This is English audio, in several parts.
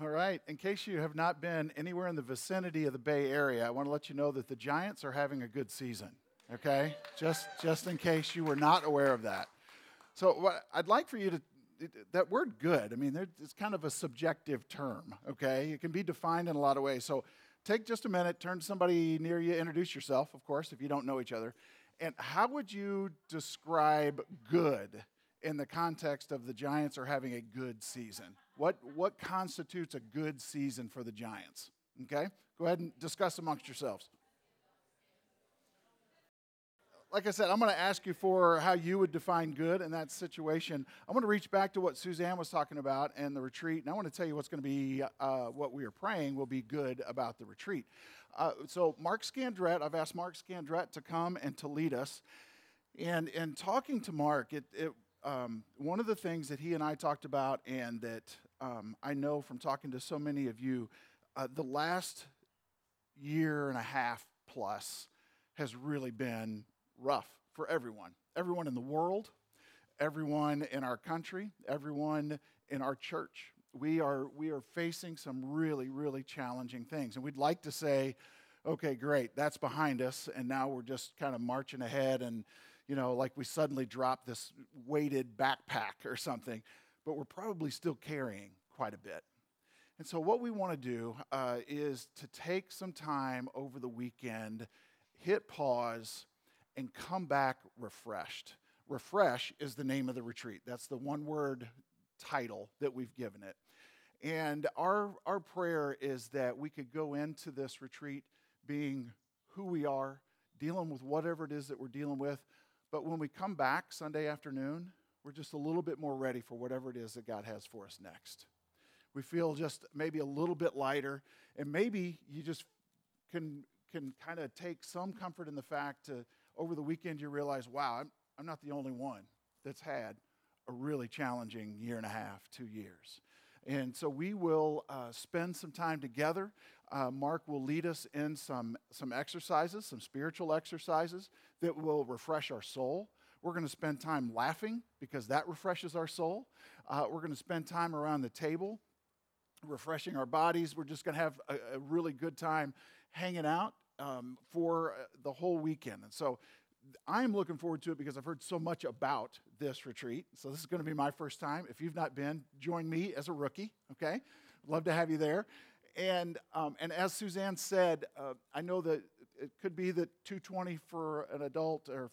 All right. In case you have not been anywhere in the vicinity of the Bay Area, I want to let you know that the Giants are having a good season. Okay? just just in case you were not aware of that. So what I'd like for you to that word good, I mean, it's kind of a subjective term, okay? It can be defined in a lot of ways. So take just a minute, turn to somebody near you, introduce yourself, of course, if you don't know each other. And how would you describe good in the context of the Giants are having a good season? What, what constitutes a good season for the Giants? Okay? Go ahead and discuss amongst yourselves. Like I said, I'm going to ask you for how you would define good in that situation. I'm going to reach back to what Suzanne was talking about and the retreat, and I want to tell you what's going to be uh, what we are praying will be good about the retreat. Uh, so, Mark Scandrette, I've asked Mark Scandrette to come and to lead us. And in talking to Mark, it, it um, one of the things that he and I talked about, and that um, I know from talking to so many of you, uh, the last year and a half plus has really been rough for everyone. Everyone in the world, everyone in our country, everyone in our church. We are, we are facing some really, really challenging things. And we'd like to say, okay, great, that's behind us, and now we're just kind of marching ahead and you know, like we suddenly dropped this weighted backpack or something, but we're probably still carrying quite a bit. And so, what we want to do uh, is to take some time over the weekend, hit pause, and come back refreshed. Refresh is the name of the retreat. That's the one word title that we've given it. And our, our prayer is that we could go into this retreat being who we are, dealing with whatever it is that we're dealing with, but when we come back Sunday afternoon, we're just a little bit more ready for whatever it is that God has for us next. We feel just maybe a little bit lighter, and maybe you just can, can kind of take some comfort in the fact to over the weekend you realize, wow, I'm, I'm not the only one that's had a really challenging year and a half, two years. And so we will uh, spend some time together. Uh, Mark will lead us in some, some exercises, some spiritual exercises that will refresh our soul. We're going to spend time laughing because that refreshes our soul. Uh, we're going to spend time around the table refreshing our bodies. We're just going to have a, a, really good time hanging out um, for uh, the whole weekend. And so I'm looking forward to it because I've heard so much about this retreat. So this is going to be my first time. If you've not been, join me as a rookie, okay? Love to have you there. And, um, and as Suzanne said, uh, I know that it could be that 220 for an adult, or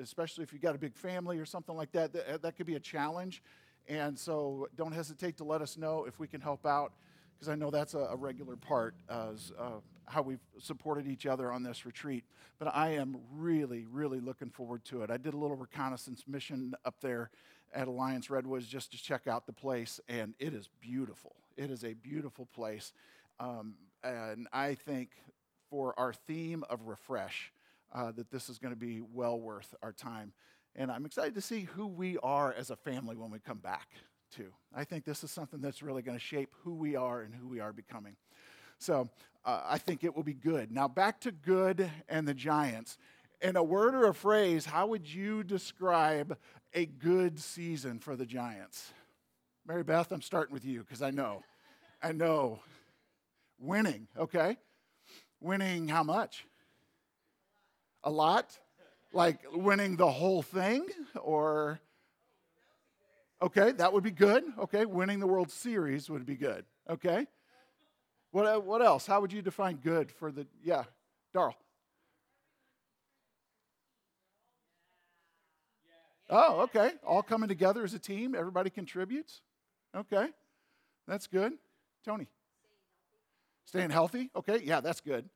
especially if you've got a big family or something like that, that, that could be a challenge. And so don't hesitate to let us know if we can help out, because I know that's a, a regular part of uh, how we've supported each other on this retreat. But I am really, really looking forward to it. I did a little reconnaissance mission up there at Alliance Redwoods just to check out the place, and it is beautiful. It is a beautiful place. Um, and I think for our theme of refresh, uh, that this is going to be well worth our time. And I'm excited to see who we are as a family when we come back, too. I think this is something that's really going to shape who we are and who we are becoming. So uh, I think it will be good. Now, back to good and the Giants. In a word or a phrase, how would you describe a good season for the Giants? Mary Beth, I'm starting with you because I know. I know. Winning, okay? Winning how much? A lot? Like winning the whole thing? Or, okay, that would be good. Okay, winning the World Series would be good. Okay? What, what else? How would you define good for the, yeah, Darl? Oh, okay. All coming together as a team. Everybody contributes. Okay. That's good. Tony? Staying healthy? Okay, yeah, that's good.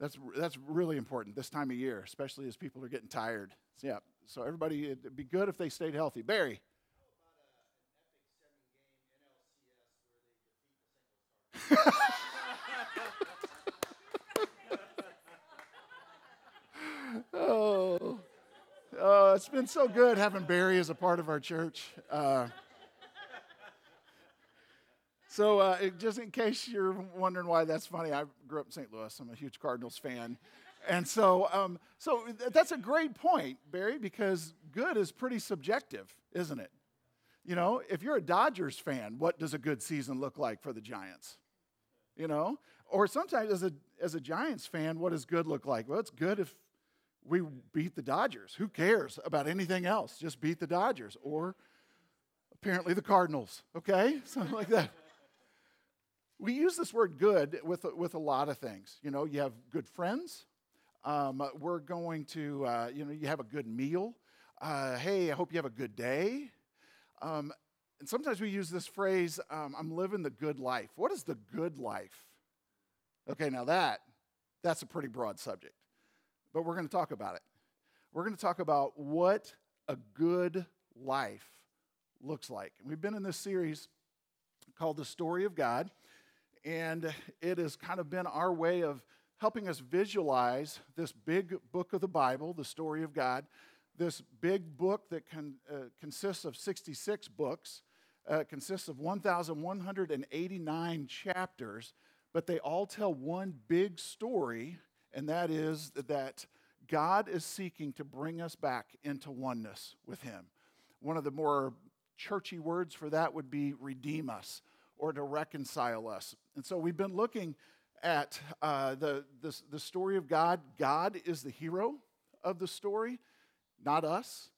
That's, that's really important this time of year, especially as people are getting tired. So, yeah, so everybody, it'd be good if they stayed healthy. Barry? oh, oh, it's been so good having Barry as a part of our church. Uh, so, uh, just in case you're wondering why that's funny, I grew up in St. Louis. I'm a huge Cardinals fan. And so, um, so that's a great point, Barry, because good is pretty subjective, isn't it? You know, if you're a Dodgers fan, what does a good season look like for the Giants? You know, or sometimes as a as a Giants fan, what does good look like? Well, it's good if we beat the Dodgers. Who cares about anything else? Just beat the Dodgers or apparently the Cardinals, okay? Something like that. We use this word good with, with a lot of things. You know, you have good friends. Um, we're going to, uh, you know, you have a good meal. Uh, hey, I hope you have a good day. Um, and sometimes we use this phrase, um, I'm living the good life. What is the good life? Okay, now that, that's a pretty broad subject, but we're going to talk about it. We're going to talk about what a good life looks like. And we've been in this series called The Story of God, and it has kind of been our way of helping us visualize this big book of the Bible, the story of God, this big book that uh, consists of 66 books, uh, consists of 1,189 chapters, but they all tell one big story, and that is that God is seeking to bring us back into oneness with Him. One of the more churchy words for that would be redeem us or to reconcile us. And so we've been looking at uh, the, the, the story of God. God is the hero of the story, not us.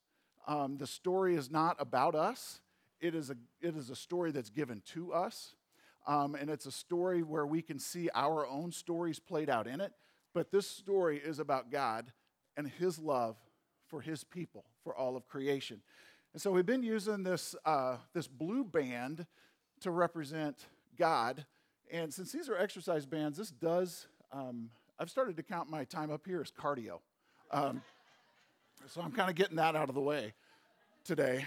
Um, the story is not about us. It is a, it is a story that's given to us. Um, and it's a story where we can see our own stories played out in it. But this story is about God and His love for His people, for all of creation. And so we've been using this, uh, this blue band to represent God. And since these are exercise bands, this does, um, I've started to count my time up here as cardio. Um, so I'm kind of getting that out of the way today.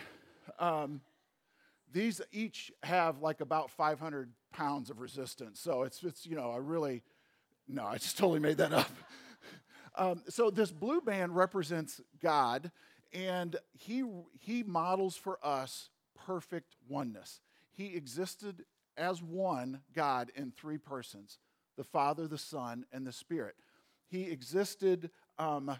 Um, these each have like about 500 pounds of resistance. So it's, it's you know, I really, no, I just totally made that up. um, so this blue band represents God, and he, he models for us perfect oneness. He existed as one God in three persons the Father, the Son, and the Spirit. He existed, um,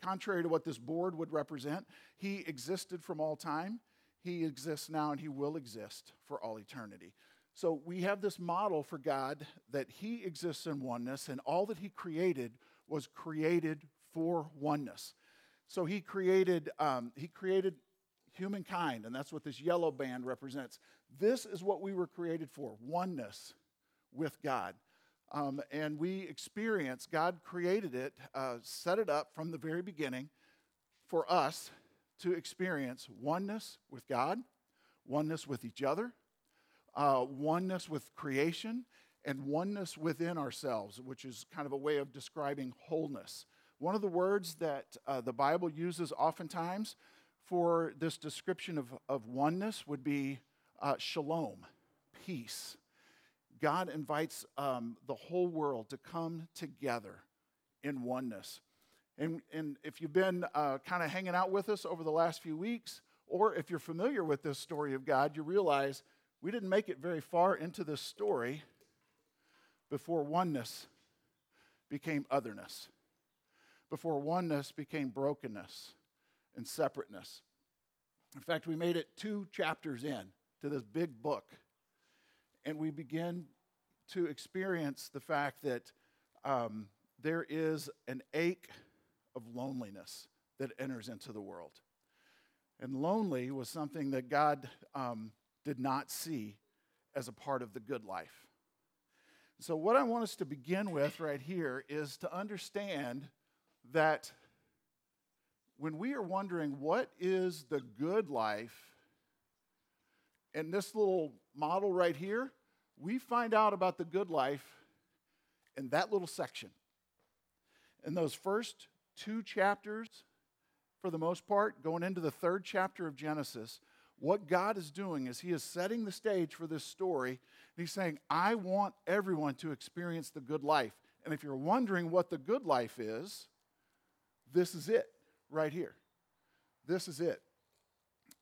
contrary to what this board would represent, he existed from all time. He exists now and he will exist for all eternity. So we have this model for God that he exists in oneness, and all that he created was created for oneness. So he created, um, he created humankind, and that's what this yellow band represents. This is what we were created for oneness with God. Um, and we experience, God created it, uh, set it up from the very beginning for us to experience oneness with God, oneness with each other, uh, oneness with creation, and oneness within ourselves, which is kind of a way of describing wholeness. One of the words that uh, the Bible uses oftentimes for this description of, of oneness would be uh, shalom, peace. God invites um, the whole world to come together in oneness. And, and if you've been uh, kind of hanging out with us over the last few weeks, or if you're familiar with this story of God, you realize we didn't make it very far into this story before oneness became otherness, before oneness became brokenness and separateness. In fact, we made it two chapters in to this big book. And we begin to experience the fact that um, there is an ache of loneliness that enters into the world. And lonely was something that God um, did not see as a part of the good life. So, what I want us to begin with right here is to understand that when we are wondering what is the good life, in this little model right here, we find out about the good life in that little section. In those first two chapters, for the most part, going into the third chapter of Genesis, what God is doing is He is setting the stage for this story. And He's saying, I want everyone to experience the good life. And if you're wondering what the good life is, this is it right here. This is it.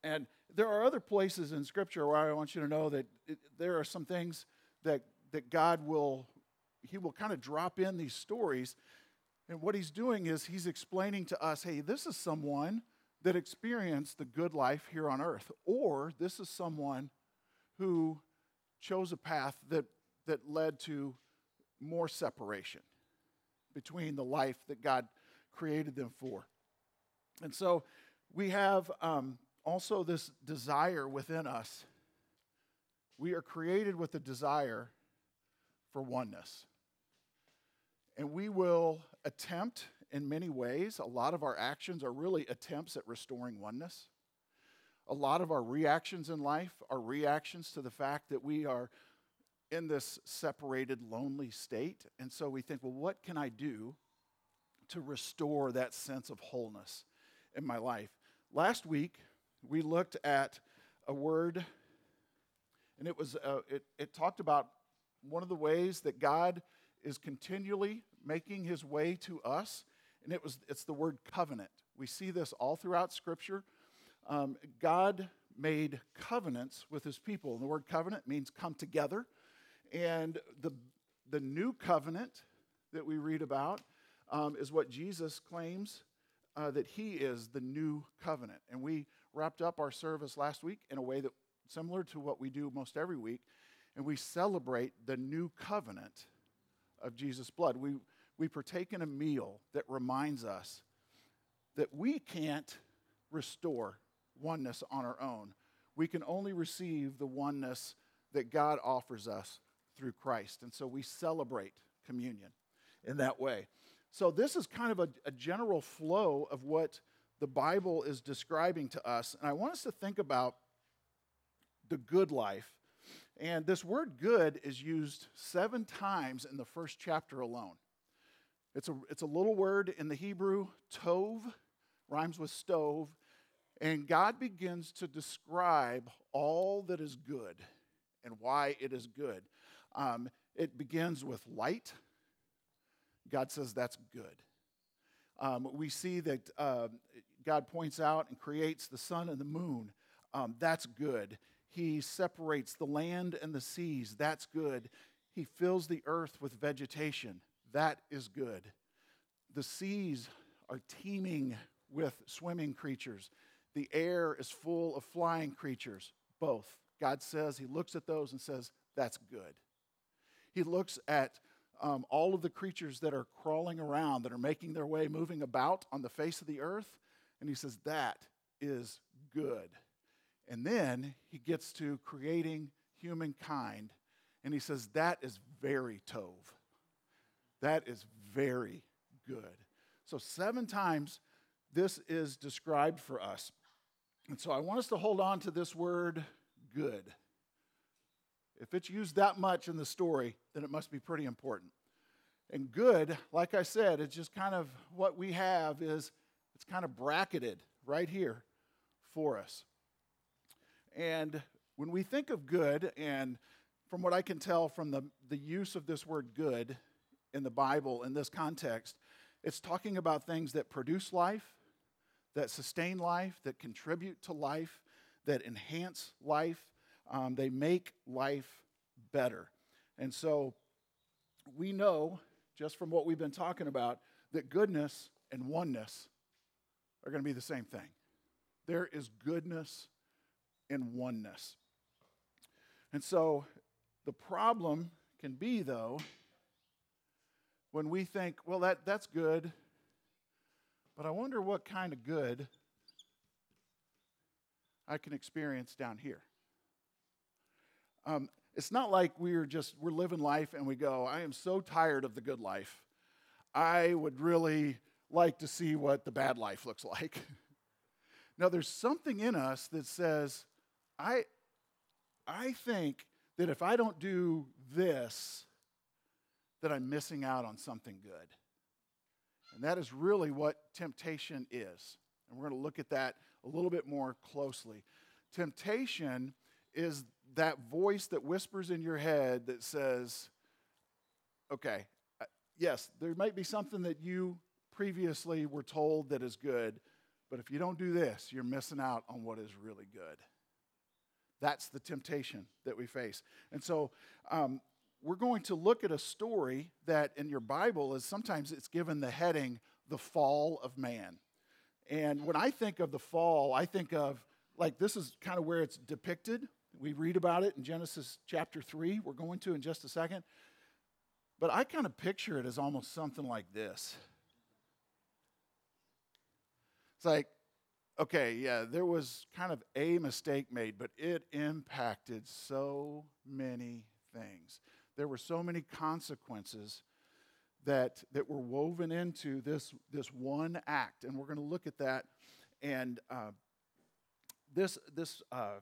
And there are other places in Scripture where I want you to know that it, there are some things that, that God will, He will kind of drop in these stories. And what He's doing is He's explaining to us hey, this is someone that experienced the good life here on earth, or this is someone who chose a path that, that led to more separation between the life that God created them for. And so we have um, also this desire within us. We are created with a desire for oneness. And we will attempt in many ways, a lot of our actions are really attempts at restoring oneness. A lot of our reactions in life are reactions to the fact that we are in this separated, lonely state. And so we think, well, what can I do to restore that sense of wholeness in my life? Last week, we looked at a word, and it was uh, it, it talked about one of the ways that God is continually making his way to us, and it was it's the word covenant. We see this all throughout Scripture. Um, God made covenants with his people. And the word covenant means come together. And the, the new covenant that we read about um, is what Jesus claims uh, that he is the new covenant. And we wrapped up our service last week in a way that similar to what we do most every week, and we celebrate the new covenant of Jesus' blood. We, we partake in a meal that reminds us that we can't restore oneness on our own. We can only receive the oneness that God offers us through Christ. And so we celebrate communion in that way. So, this is kind of a, a, general flow of what the Bible is describing to us. And I want us to think about the good life. And this word good is used seven times in the first chapter alone. It's a, it's a little word in the Hebrew, tov, rhymes with stove. And God begins to describe all that is good and why it is good. Um, it begins with light. God says that's good. Um, we see that uh, God points out and creates the sun and the moon. Um, that's good. He separates the land and the seas. That's good. He fills the earth with vegetation. That is good. The seas are teeming with swimming creatures. The air is full of flying creatures, both. God says, He looks at those and says, That's good. He looks at um, all of the creatures that are crawling around, that are making their way, moving about on the face of the earth, and He says, That is good. And then He gets to creating humankind, and He says, That is very tov. That is very good. So, seven times this is described for us. And so I want us to hold on to this word good. If it's used that much in the story, then it must be pretty important. And good, like I said, it's just kind of what we have is it's kind of bracketed right here for us. And when we think of good, and from what I can tell from the, the use of this word good in the Bible in this context, it's talking about things that produce life, that sustain life, that contribute to life, that enhance life. Um, they make life better. And so we know, just from what we've been talking about, that goodness and oneness are going to be the same thing. There is goodness and oneness. And so the problem can be, though, when we think, well, that, that's good, but I wonder what kind of good I can experience down here. Um, it's not like we're just we're living life and we go, I am so tired of the good life. I would really like to see what the bad life looks like. now there's something in us that says, I I think that if I don't do this, that I'm missing out on something good. And that is really what temptation is. And we're going to look at that a little bit more closely. Temptation is that voice that whispers in your head that says, okay, uh, yes, there might be something that you previously were told that is good, but if you don't do this, you're missing out on what is really good. That's the temptation that we face. And so um, we're going to look at a story that in your Bible is sometimes it's given the heading, The Fall of Man. And when I think of the fall, I think of like this is kind of where it's depicted. We read about it in Genesis chapter 3. We're going to in just a second. But I kind of picture it as almost something like this. It's like, okay, yeah, there was kind of a mistake made, but it impacted so many things. There were so many consequences that, that were woven into this, this one act. And we're going to look at that. And uh, this, this, uh,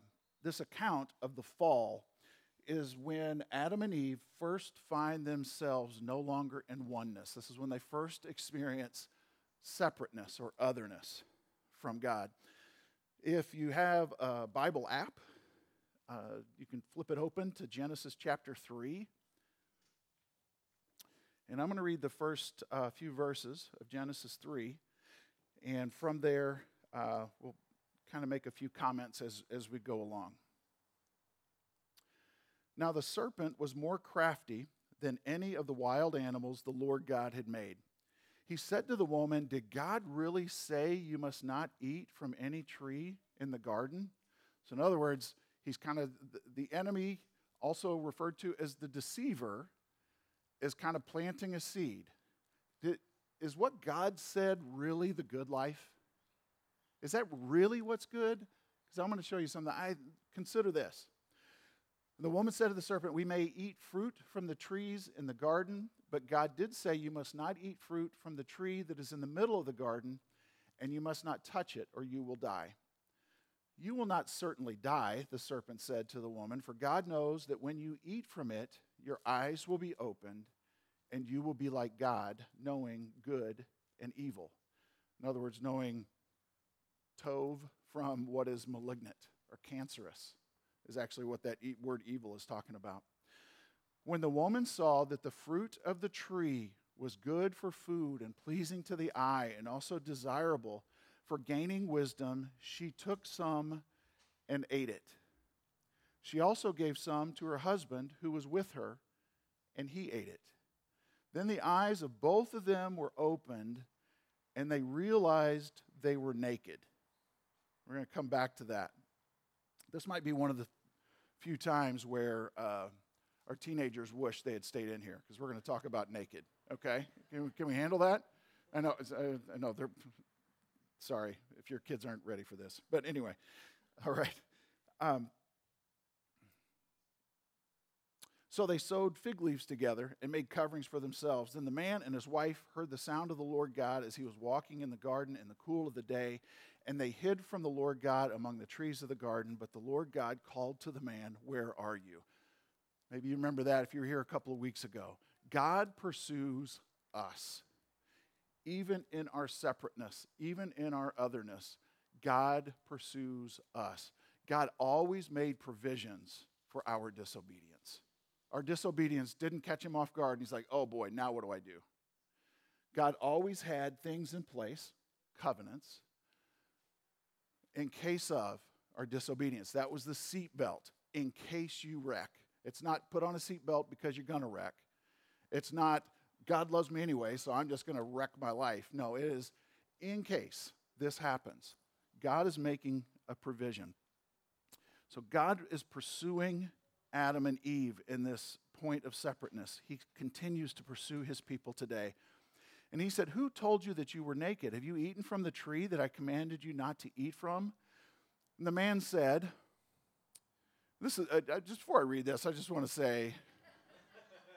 this account of the fall is when Adam and Eve first find themselves no longer in oneness. This is when they first experience separateness or otherness from God. If you have a Bible app, uh, you can flip it open to Genesis chapter 3. And I'm going to read the first uh, few verses of Genesis 3. And from there, uh, we'll kind of make a few comments as, as we go along. Now, the serpent was more crafty than any of the wild animals the Lord God had made. He said to the woman, Did God really say you must not eat from any tree in the garden? So, in other words, he's kind of the enemy, also referred to as the deceiver, is kind of planting a seed. Did, is what God said really the good life? Is that really what's good? Because I'm going to show you something. I consider this. The woman said to the serpent, We may eat fruit from the trees in the garden, but God did say, You must not eat fruit from the tree that is in the middle of the garden, and you must not touch it, or you will die. You will not certainly die, the serpent said to the woman, for God knows that when you eat from it, your eyes will be opened, and you will be like God, knowing good and evil. In other words, knowing tov from what is malignant or cancerous is actually what that word evil is talking about. When the woman saw that the fruit of the tree was good for food and pleasing to the eye and also desirable for gaining wisdom, she took some and ate it. She also gave some to her husband who was with her, and he ate it. Then the eyes of both of them were opened, and they realized they were naked. We're going to come back to that. This might be one of the few times where uh, our teenagers wish they had stayed in here because we're going to talk about naked. Okay, can we, can we handle that? I know, uh, I know. They're sorry if your kids aren't ready for this, but anyway, all right. Um, so they sewed fig leaves together and made coverings for themselves. Then the man and his wife heard the sound of the Lord God as he was walking in the garden in the cool of the day, and they hid from the Lord God among the trees of the garden. But the Lord God called to the man, Where are you? Maybe you remember that if you were here a couple of weeks ago. God pursues us. Even in our separateness, even in our otherness, God pursues us. God always made provisions for our disobedience. Our disobedience didn't catch him off guard, and he's like, oh boy, now what do I do? God always had things in place, covenants, in case of our disobedience. That was the seatbelt, in case you wreck. It's not put on a seatbelt because you're going to wreck. It's not God loves me anyway, so I'm just going to wreck my life. No, it is in case this happens. God is making a provision. So God is pursuing Adam and Eve in this point of separateness. He continues to pursue his people today. And he said, Who told you that you were naked? Have you eaten from the tree that I commanded you not to eat from? And the man said, This is, uh, uh just before I read this, I just want to say,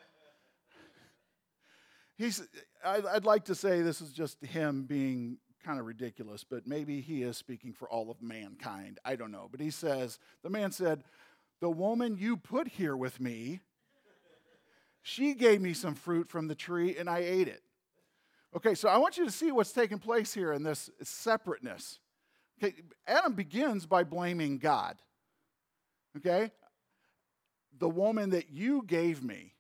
he's, I'd, I'd like to say this is just him being kind of ridiculous, but maybe he is speaking for all of mankind. I don't know. But he says, The man said, The woman you put here with me, she gave me some fruit from the tree and I ate it. Okay, so I want you to see what's taking place here in this separateness. Okay, Adam begins by blaming God. Okay? The woman that you gave me.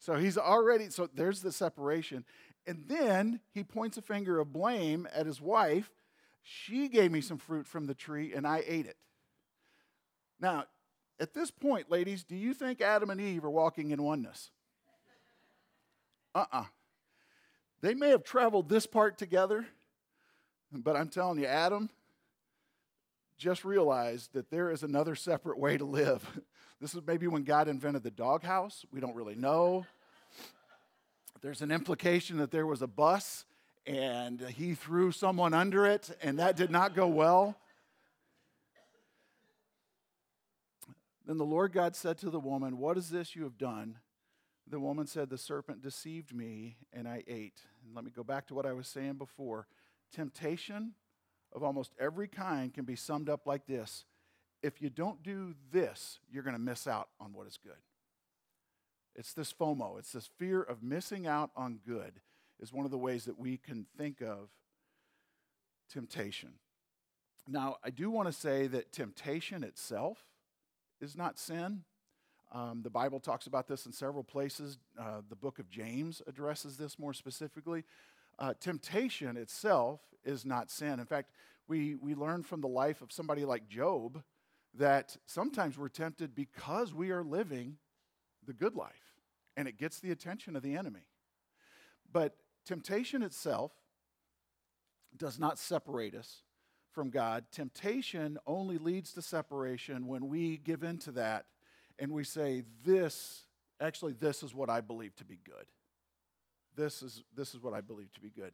So he's already, so there's the separation. And then he points a finger of blame at his wife. She gave me some fruit from the tree and I ate it. Now, at this point, ladies, do you think Adam and Eve are walking in oneness? Uh uh-uh. uh They may have traveled this part together, But I'm telling you, Adam just realized that there is another separate way to live. This is maybe when God invented the doghouse. We don't really know. There's an implication that there was a bus and he threw someone under it, and that did not go well. Then the Lord God said to the woman, What is this you have done? The woman said, The serpent deceived me, and I ate. And let me go back to what I was saying before. Temptation of almost every kind can be summed up like this if you don't do this, you're going to miss out on what is good. It's this FOMO, it's this fear of missing out on good, is one of the ways that we can think of temptation. Now, I do want to say that temptation itself is not sin. Um, the Bible talks about this in several places. Uh, the book of James addresses this more specifically. Uh, temptation itself is not sin. In fact, we, we learn from the life of somebody like Job that sometimes we're tempted because we are living the good life and it gets the attention of the enemy. But temptation itself does not separate us from God. Temptation only leads to separation when we give in to that and we say, This, actually, this is what I believe to be good. This is, this is what I believe to be good.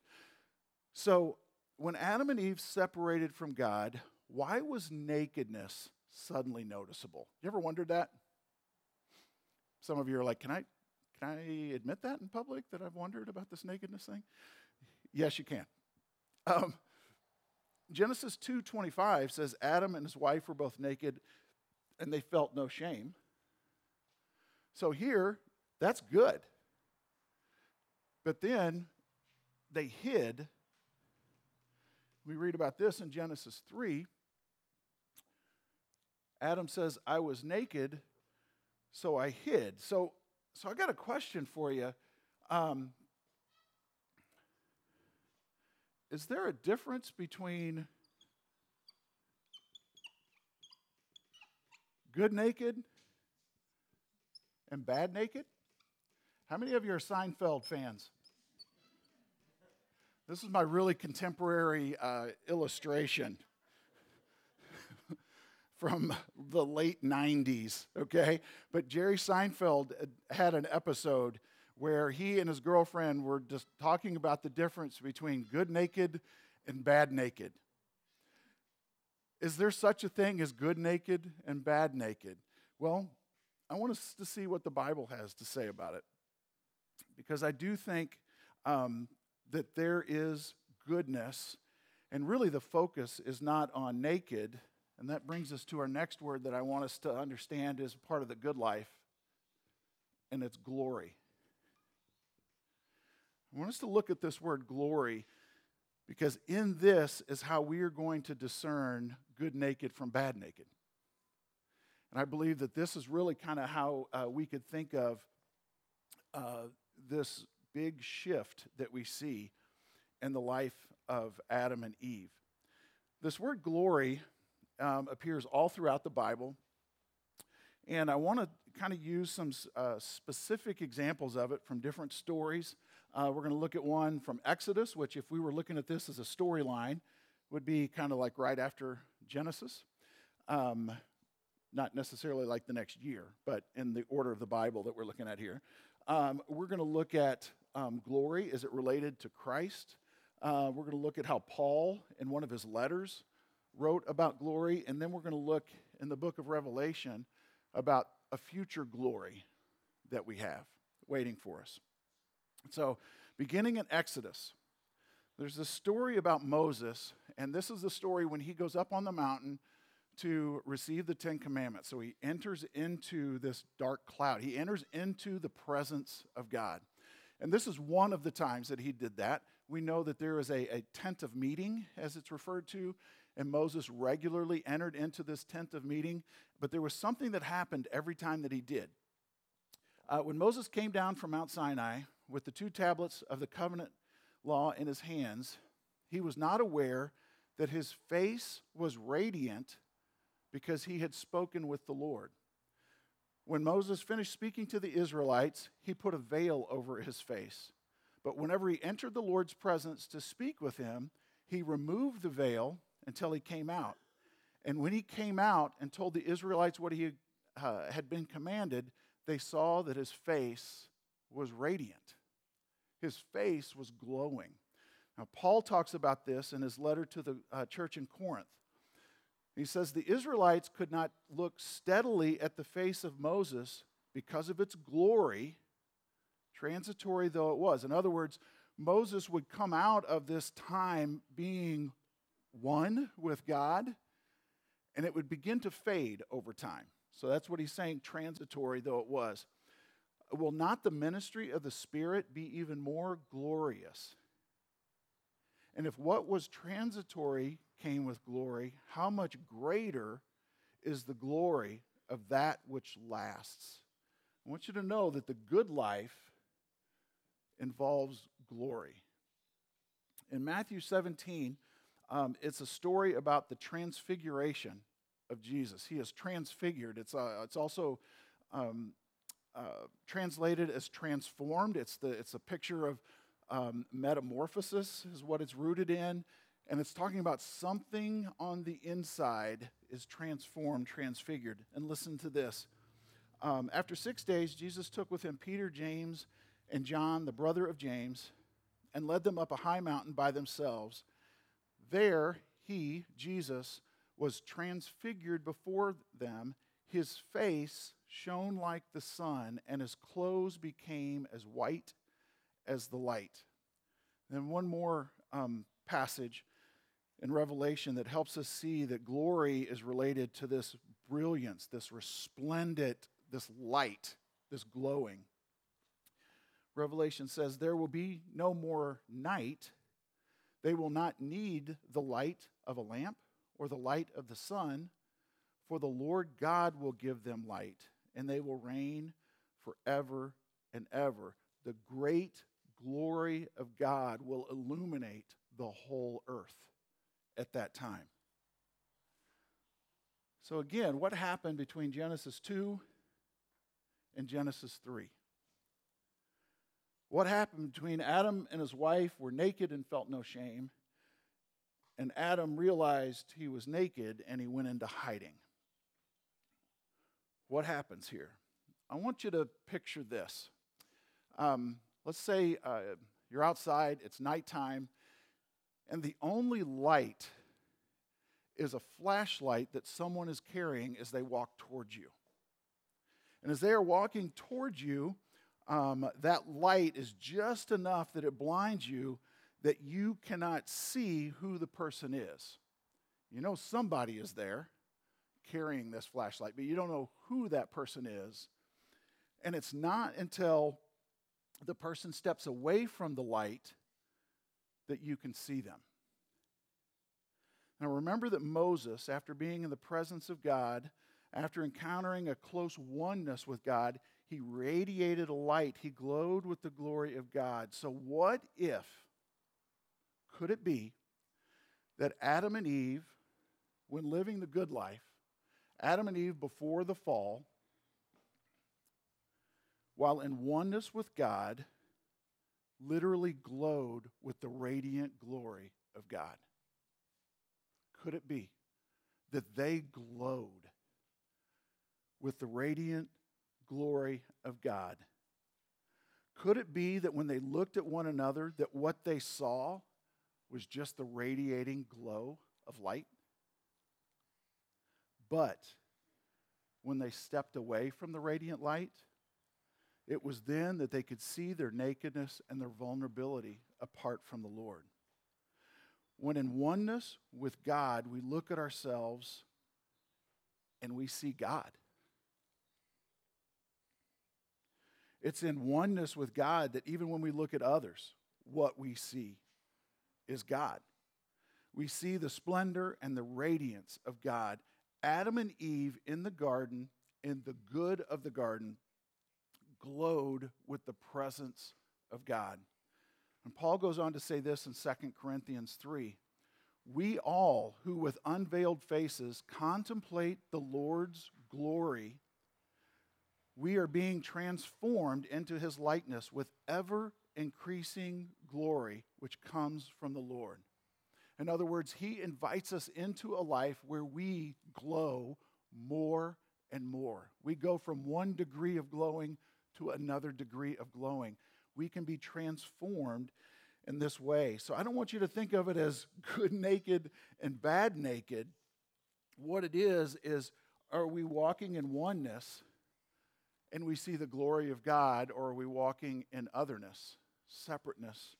So, when Adam and Eve separated from God, why was nakedness suddenly noticeable. You ever wondered that? Some of you are like, can I, can I admit that in public that I've wondered about this nakedness thing? Yes, you can. Um, Genesis 2:25 says Adam and his wife were both naked and they felt no shame. So here, that's good. But then they hid. We read about this in Genesis 3. Adam says, I was naked, so I hid. So, so I got a question for you. Um, is there a difference between good naked and bad naked? How many of you are Seinfeld fans? This is my really contemporary uh, illustration from the late 90s, okay? But Jerry Seinfeld had an episode where he and his girlfriend were just talking about the difference between good naked and bad naked. Is there such a thing as good naked and bad naked? Well, I want us to see what the Bible has to say about it. Because I do think um, that there is goodness, and really the focus is not on naked and that brings us to our next word that I want us to understand is part of the good life, and it's glory. I want us to look at this word glory because in this is how we are going to discern good naked from bad naked. And I believe that this is really kind of how uh, we could think of uh, this big shift that we see in the life of Adam and Eve. This word glory um, appears all throughout the Bible. And I want to kind of use some uh, specific examples of it from different stories. Uh, we're going to look at one from Exodus, which, if we were looking at this as a storyline, would be kind of like right after Genesis. Um, not necessarily like the next year, but in the order of the Bible that we're looking at here. Um, we're going to look at um, glory. Is it related to Christ? Uh, we're going to look at how Paul, in one of his letters, wrote about glory, and then we're going to look in the book of Revelation about a future glory that we have waiting for us. So, beginning in Exodus, there's this story about Moses, and this is the story when he goes up on the mountain to receive the Ten Commandments. So he enters into this dark cloud, he enters into the presence of God. And this is one of the times that he did that. We know that there is a, a tent of meeting, as it's referred to, and Moses regularly entered into this tent of meeting, but there was something that happened every time that he did. Uh, when Moses came down from Mount Sinai with the two tablets of the covenant law in his hands, he was not aware that his face was radiant because he had spoken with the Lord. When Moses finished speaking to the Israelites, he put a veil over his face. But whenever he entered the Lord's presence to speak with him, he removed the veil until he came out. And when he came out and told the Israelites what he uh, had been commanded, they saw that his face was radiant. His face was glowing. Now, Paul talks about this in his letter to the uh, church in Corinth. He says the Israelites could not look steadily at the face of Moses because of its glory, transitory though it was. In other words, Moses would come out of this time being one with God, and it would begin to fade over time. So that's what he's saying, transitory though it was. Will not the ministry of the Spirit be even more glorious? And if what was transitory came with glory, how much greater is the glory of that which lasts? I want you to know that the good life involves glory. In Matthew 17, um, it's a story about the transfiguration of Jesus. He is transfigured. It's, uh, it's also um, uh, translated as transformed. It's, the, it's a picture of um, metamorphosis, is what it's rooted in. And it's talking about something on the inside is transformed, transfigured. And listen to this. Um, after six days, Jesus took with him Peter, James, and John, the brother of James, and led them up a high mountain by themselves. There, he, Jesus, was transfigured before them. His face shone like the sun, and his clothes became as white as the light. Then, one more um, passage in Revelation that helps us see that glory is related to this brilliance, this resplendent, this light, this glowing. Revelation says, There will be no more night. They will not need the light of a lamp or the light of the sun, for the Lord God will give them light, and they will reign forever and ever. The great glory of God will illuminate the whole earth at that time. So, again, what happened between Genesis 2 and Genesis 3? What happened between Adam and his wife were naked and felt no shame, and Adam realized he was naked and he went into hiding. What happens here? I want you to picture this. Um, let's say uh, you're outside, it's nighttime, and the only light is a flashlight that someone is carrying as they walk towards you. And as they are walking towards you, um, that light is just enough that it blinds you that you cannot see who the person is. You know somebody is there carrying this flashlight, but you don't know who that person is. And it's not until the person steps away from the light that you can see them. Now remember that Moses, after being in the presence of God, after encountering a close oneness with God, he radiated a light. He glowed with the glory of God. So, what if, could it be, that Adam and Eve, when living the good life, Adam and Eve before the fall, while in oneness with God, literally glowed with the radiant glory of God? Could it be that they glowed with the radiant glory of God? Could it be that when they looked at one another, that what they saw was just the radiating glow of light? But when they stepped away from the radiant light, it was then that they could see their nakedness and their vulnerability apart from the Lord. When in oneness with God, we look at ourselves and we see God. It's in oneness with God that even when we look at others, what we see is God. We see the splendor and the radiance of God. Adam and Eve in the garden, in the good of the garden, glowed with the presence of God. And Paul goes on to say this in 2 Corinthians 3 We all who with unveiled faces contemplate the Lord's glory, we are being transformed into his likeness with ever increasing glory which comes from the Lord. In other words, He invites us into a life where we glow more and more. We go from one degree of glowing to another degree of glowing. We can be transformed in this way. So I don't want you to think of it as good naked and bad naked. What it is, is are we walking in oneness and we see the glory of God, or are we walking in otherness, separateness,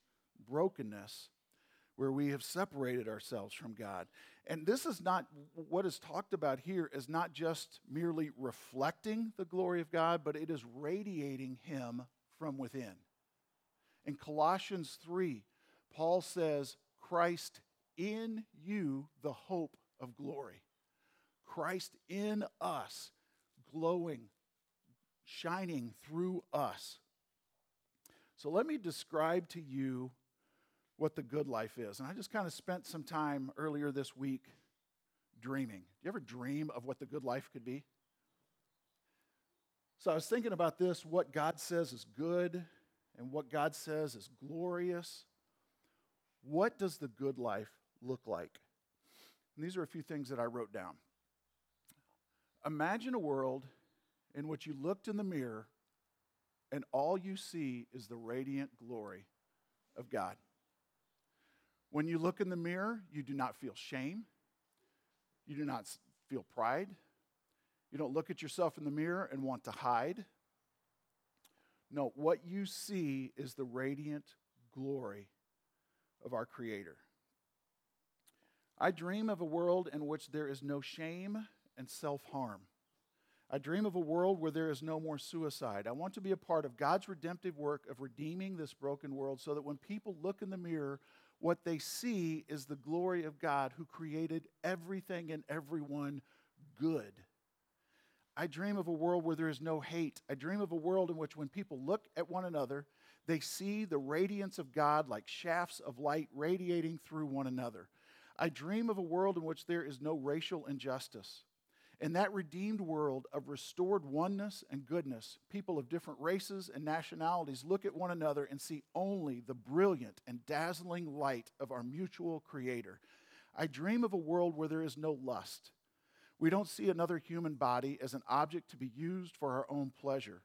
brokenness, where we have separated ourselves from God? And this is not what is talked about here, is not just merely reflecting the glory of God, but it is radiating Him from within. In Colossians 3, Paul says, Christ in you, the hope of glory. Christ in us, glowing, shining through us. So let me describe to you what the good life is. And I just kind of spent some time earlier this week dreaming. Do you ever dream of what the good life could be? So I was thinking about this what God says is good and what God says is glorious. What does the good life look like? And these are a few things that I wrote down. Imagine a world in which you looked in the mirror and all you see is the radiant glory of God. When you look in the mirror, you do not feel shame. You do not feel pride. You don't look at yourself in the mirror and want to hide. No, what you see is the radiant glory of our Creator. I dream of a world in which there is no shame and self harm. I dream of a world where there is no more suicide. I want to be a part of God's redemptive work of redeeming this broken world so that when people look in the mirror, what they see is the glory of God who created everything and everyone good. I dream of a world where there is no hate. I dream of a world in which when people look at one another, they see the radiance of God like shafts of light radiating through one another. I dream of a world in which there is no racial injustice. In that redeemed world of restored oneness and goodness, people of different races and nationalities look at one another and see only the brilliant and dazzling light of our mutual Creator. I dream of a world where there is no lust. We don't see another human body as an object to be used for our own pleasure.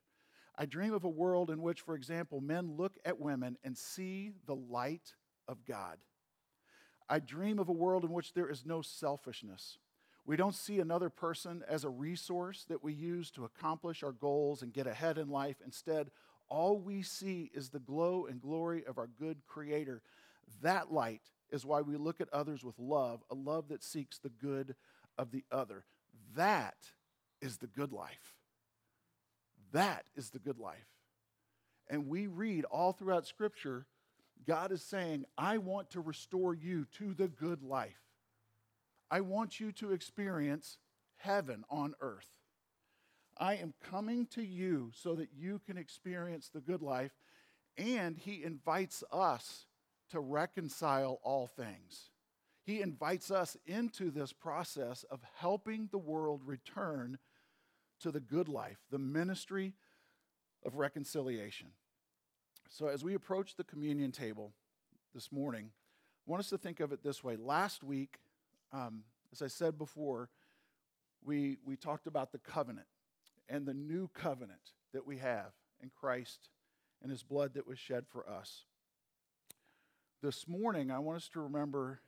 I dream of a world in which, for example, men look at women and see the light of God. I dream of a world in which there is no selfishness. We don't see another person as a resource that we use to accomplish our goals and get ahead in life. Instead, all we see is the glow and glory of our good Creator. That light is why we look at others with love, a love that seeks the good of the other. That is the good life. That is the good life. And we read all throughout Scripture, God is saying, I want to restore you to the good life. I want you to experience heaven on earth. I am coming to you so that you can experience the good life, and He invites us to reconcile all things. He invites us into this process of helping the world return to the good life, the ministry of reconciliation. So, as we approach the communion table this morning, I want us to think of it this way. Last week, um, as I said before, we, we talked about the covenant and the new covenant that we have in Christ and his blood that was shed for us. This morning, I want us to remember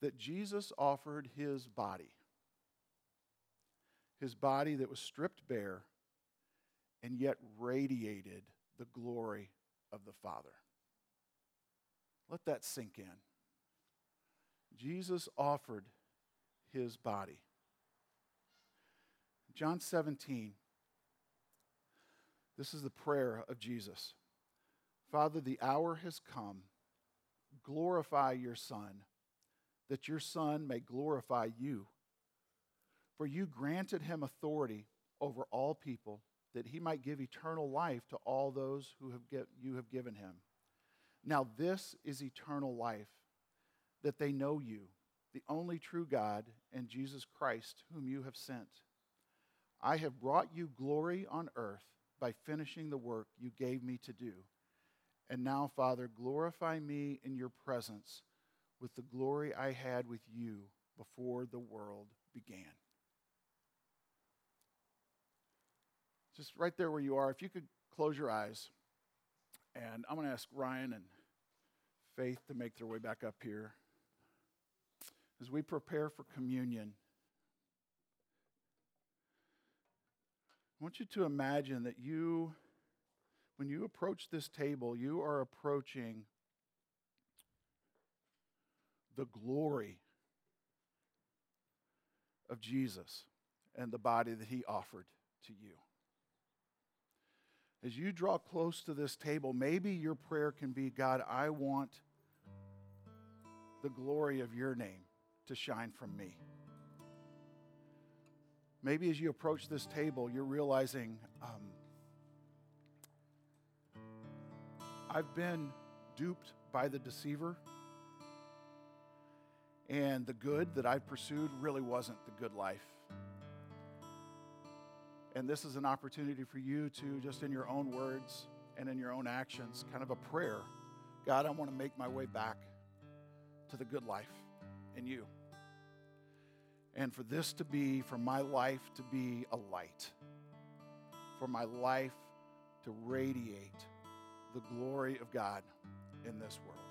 that Jesus offered his body, his body that was stripped bare and yet radiated the glory of the Father. Let that sink in. Jesus offered his body. John 17, this is the prayer of Jesus Father, the hour has come. Glorify your Son, that your Son may glorify you. For you granted him authority over all people, that he might give eternal life to all those who have get, you have given him. Now, this is eternal life, that they know you the only true God, and Jesus Christ, whom you have sent. I have brought you glory on earth by finishing the work you gave me to do. And now, Father, glorify me in your presence with the glory I had with you before the world began. Just right there where you are, if you could close your eyes. And I'm going to ask Ryan and Faith to make their way back up here. As we prepare for communion, I want you to imagine that you, when you approach this table, you are approaching the glory of Jesus and the body that he offered to you. As you draw close to this table, maybe your prayer can be God, I want the glory of your name to shine from me. Maybe as you approach this table, you're realizing um, I've been duped by the deceiver, and the good that I've pursued really wasn't the good life. And this is an opportunity for you to, just in your own words and in your own actions, kind of a prayer God, I want to make my way back to the good life in you. And for this to be, for my life to be a light, for my life to radiate the glory of God in this world.